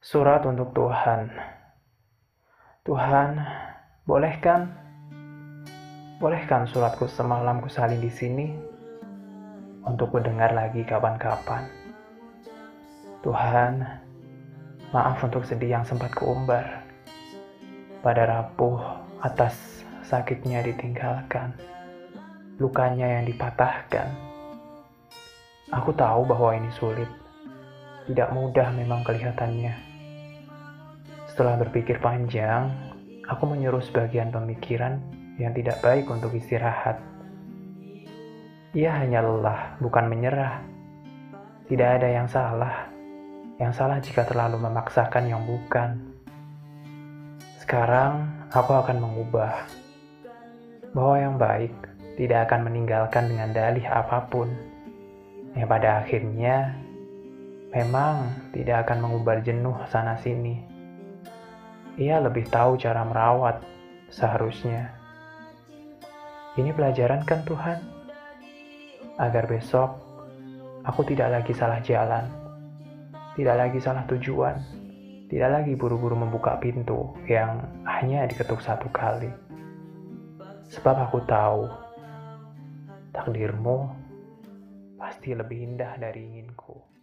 Surat untuk Tuhan. Tuhan, bolehkan? Bolehkan suratku semalam kusalin di sini untuk kudengar lagi kapan-kapan. Tuhan, maaf untuk sedih yang sempat kuumbar. Pada rapuh atas sakitnya ditinggalkan, lukanya yang dipatahkan. Aku tahu bahwa ini sulit, tidak mudah memang kelihatannya. Setelah berpikir panjang, aku menyuruh sebagian pemikiran yang tidak baik untuk istirahat. Ia hanya lelah, bukan menyerah. Tidak ada yang salah. Yang salah jika terlalu memaksakan yang bukan. Sekarang aku akan mengubah bahwa yang baik tidak akan meninggalkan dengan dalih apa pun. Yang pada akhirnya memang tidak akan mengubah jenuh sana-sini. Ia lebih tahu cara merawat, seharusnya. Ini pelajaran kan Tuhan? Agar besok aku tidak lagi salah jalan, tidak lagi salah tujuan, tidak lagi buru-buru membuka pintu yang hanya diketuk satu kali. Sebab aku tahu takdirmu pasti lebih indah dari inginku.